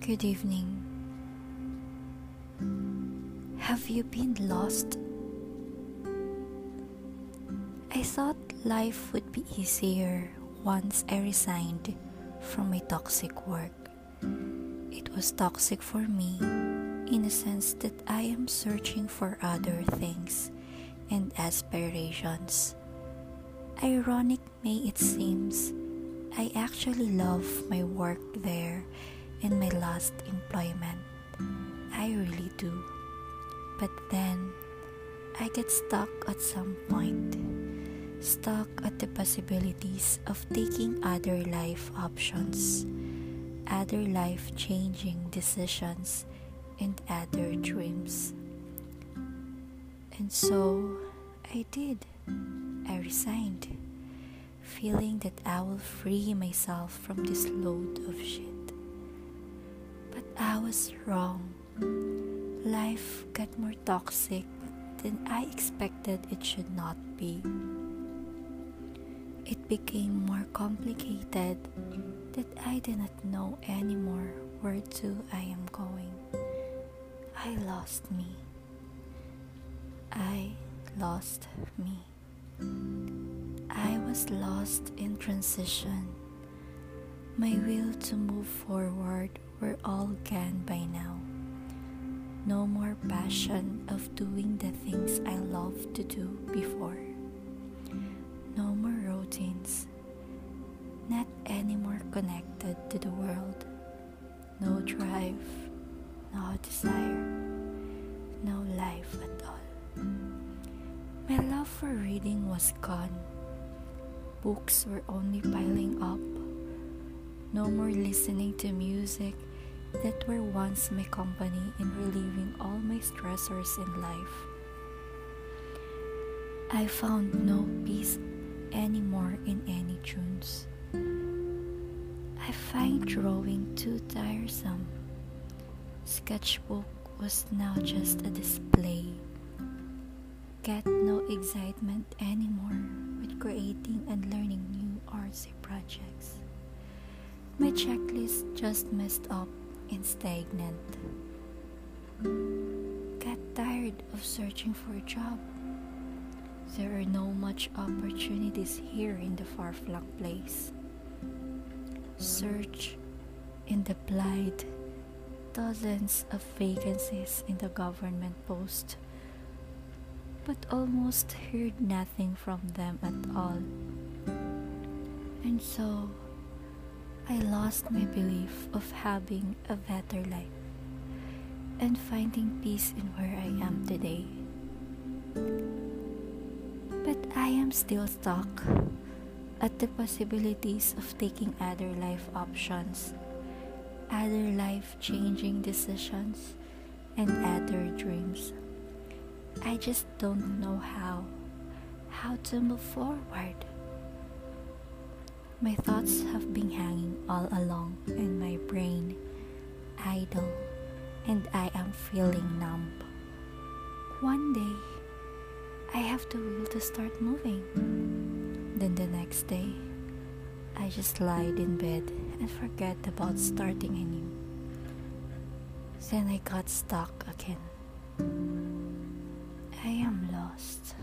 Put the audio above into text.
Good evening. Have you been lost? I thought life would be easier once I resigned from my toxic work. It was toxic for me in a sense that I am searching for other things and aspirations. Ironic may it seems, I actually love my work there in my last employment. I really do. But then I get stuck at some point. Stuck at the possibilities of taking other life options, other life changing decisions, and other dreams. And so I did. I resigned, feeling that I will free myself from this load of shit. I was wrong. Life got more toxic than I expected it should not be. It became more complicated that I did not know anymore where to I am going. I lost me. I lost me. I was lost in transition. My will to move forward were all gone by now. No more passion of doing the things I loved to do before. No more routines. Not anymore connected to the world. No drive, no desire, no life at all. My love for reading was gone. Books were only piling up no more listening to music that were once my company in relieving all my stressors in life. I found no peace anymore in any tunes. I find drawing too tiresome. Sketchbook was now just a display. Get no excitement anymore with creating and learning new artsy projects. My checklist just messed up and stagnant. Got tired of searching for a job. There are no much opportunities here in the far-flung place. Search and applied dozens of vacancies in the government post, but almost heard nothing from them at all. And so I lost my belief of having a better life and finding peace in where I am today. But I am still stuck at the possibilities of taking other life options, other life changing decisions, and other dreams. I just don't know how, how to move forward. My thoughts have been hanging all along in my brain, idle, and I am feeling numb. One day, I have the will to start moving. Then the next day, I just lied in bed and forget about starting anew. Then I got stuck again. I am lost.